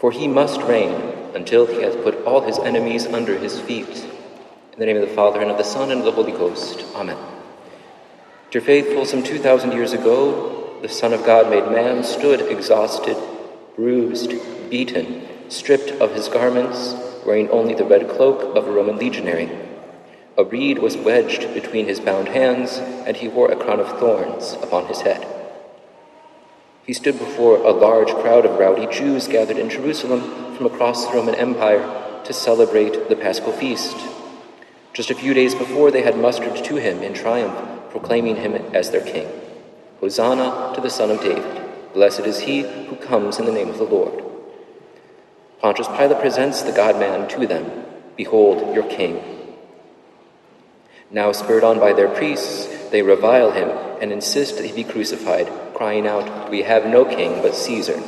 For he must reign until he has put all his enemies under his feet. In the name of the Father, and of the Son, and of the Holy Ghost. Amen. Dear faithful, some 2,000 years ago, the Son of God made man stood exhausted, bruised, beaten, stripped of his garments, wearing only the red cloak of a Roman legionary. A reed was wedged between his bound hands, and he wore a crown of thorns upon his head. He stood before a large crowd of rowdy Jews gathered in Jerusalem from across the Roman Empire to celebrate the Paschal feast. Just a few days before, they had mustered to him in triumph, proclaiming him as their king. Hosanna to the Son of David. Blessed is he who comes in the name of the Lord. Pontius Pilate presents the God man to them. Behold your king. Now, spurred on by their priests, they revile him and insist that he be crucified, crying out, We have no king but Caesar.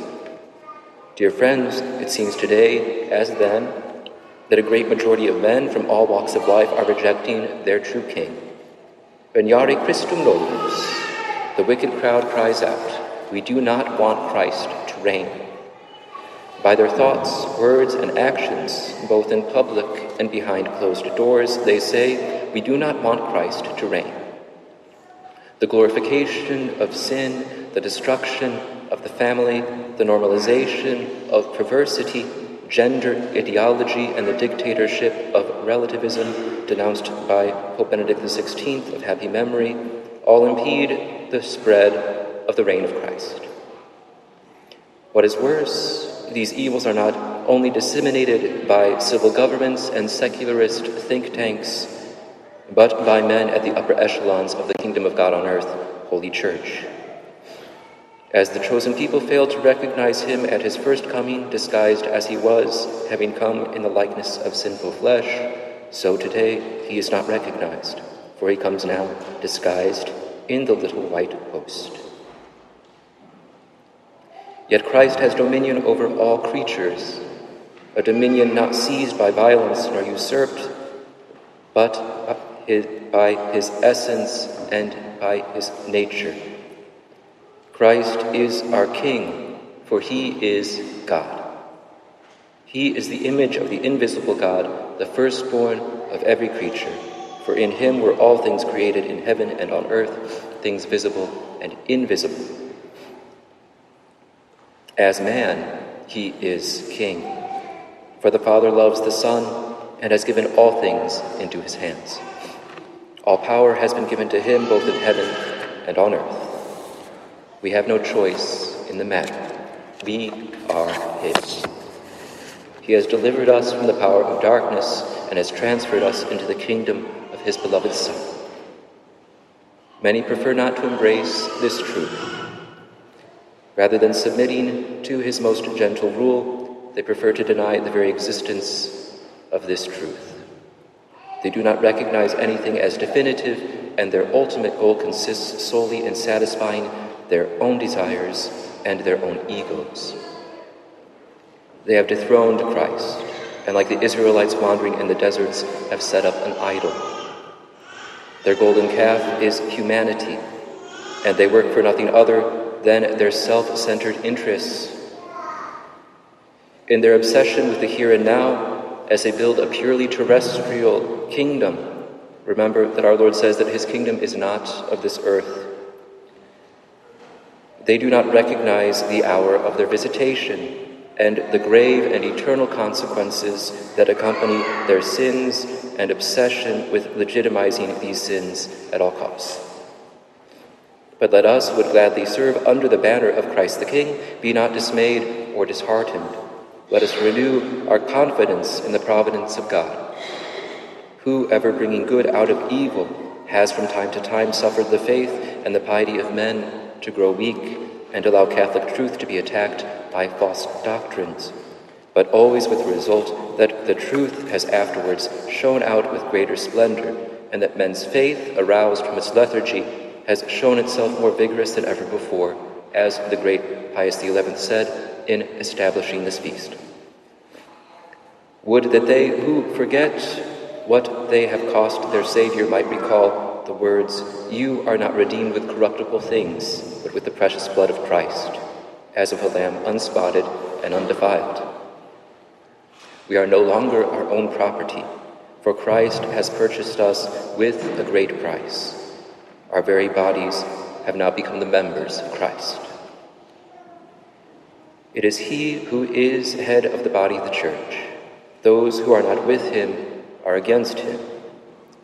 Dear friends, it seems today, as then, that a great majority of men from all walks of life are rejecting their true king. Regnare Christum nobis. The wicked crowd cries out, We do not want Christ to reign. By their thoughts, words, and actions, both in public and behind closed doors, they say, We do not want Christ to reign. The glorification of sin, the destruction of the family, the normalization of perversity, gender ideology, and the dictatorship of relativism denounced by Pope Benedict XVI of happy memory all impede the spread of the reign of Christ. What is worse, these evils are not only disseminated by civil governments and secularist think tanks, but by men at the upper echelons of the kingdom of God on earth, Holy Church. As the chosen people failed to recognize him at his first coming, disguised as he was, having come in the likeness of sinful flesh, so today he is not recognized, for he comes now disguised in the little white host. Yet Christ has dominion over all creatures, a dominion not seized by violence nor usurped, but by his essence and by his nature. Christ is our King, for he is God. He is the image of the invisible God, the firstborn of every creature. For in him were all things created in heaven and on earth, things visible and invisible. As man, he is king. For the Father loves the Son and has given all things into his hands. All power has been given to him both in heaven and on earth. We have no choice in the matter. We are his. He has delivered us from the power of darkness and has transferred us into the kingdom of his beloved Son. Many prefer not to embrace this truth. Rather than submitting to his most gentle rule, they prefer to deny the very existence of this truth. They do not recognize anything as definitive, and their ultimate goal consists solely in satisfying their own desires and their own egos. They have dethroned Christ, and like the Israelites wandering in the deserts, have set up an idol. Their golden calf is humanity, and they work for nothing other than their self centered interests. In their obsession with the here and now, as they build a purely terrestrial kingdom, remember that our Lord says that his kingdom is not of this earth. They do not recognize the hour of their visitation and the grave and eternal consequences that accompany their sins and obsession with legitimizing these sins at all costs. But let us who would gladly serve under the banner of Christ the King be not dismayed or disheartened. Let us renew our confidence in the providence of God, who, ever bringing good out of evil, has from time to time suffered the faith and the piety of men to grow weak and allow Catholic truth to be attacked by false doctrines, but always with the result that the truth has afterwards shone out with greater splendor, and that men's faith, aroused from its lethargy, has shown itself more vigorous than ever before, as the great Pius XI said in establishing this feast. Would that they who forget what they have cost their Savior might recall the words, You are not redeemed with corruptible things, but with the precious blood of Christ, as of a lamb unspotted and undefiled. We are no longer our own property, for Christ has purchased us with a great price. Our very bodies have now become the members of Christ. It is He who is head of the body of the church. Those who are not with Him are against Him.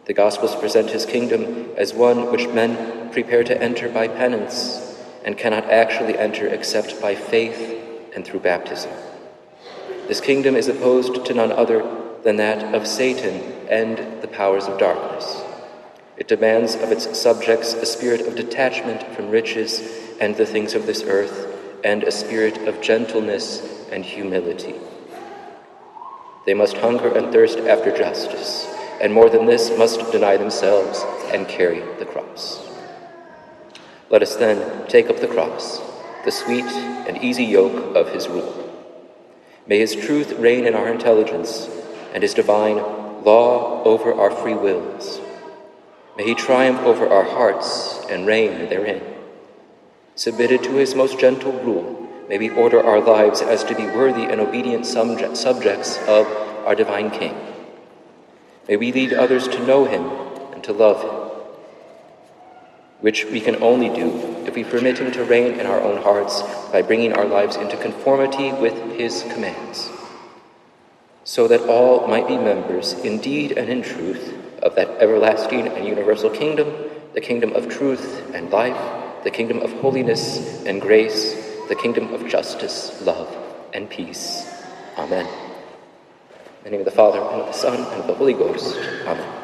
The Gospels present His kingdom as one which men prepare to enter by penance and cannot actually enter except by faith and through baptism. This kingdom is opposed to none other than that of Satan and the powers of darkness. It demands of its subjects a spirit of detachment from riches and the things of this earth, and a spirit of gentleness and humility. They must hunger and thirst after justice, and more than this, must deny themselves and carry the cross. Let us then take up the cross, the sweet and easy yoke of his rule. May his truth reign in our intelligence, and his divine law over our free wills. May he triumph over our hearts and reign therein. Submitted to his most gentle rule, may we order our lives as to be worthy and obedient subjects of our divine King. May we lead others to know him and to love him, which we can only do if we permit him to reign in our own hearts by bringing our lives into conformity with his commands, so that all might be members, indeed and in truth, of that everlasting and universal kingdom, the kingdom of truth and life, the kingdom of holiness and grace, the kingdom of justice, love, and peace. Amen. In the name of the Father, and of the Son, and of the Holy Ghost. Amen.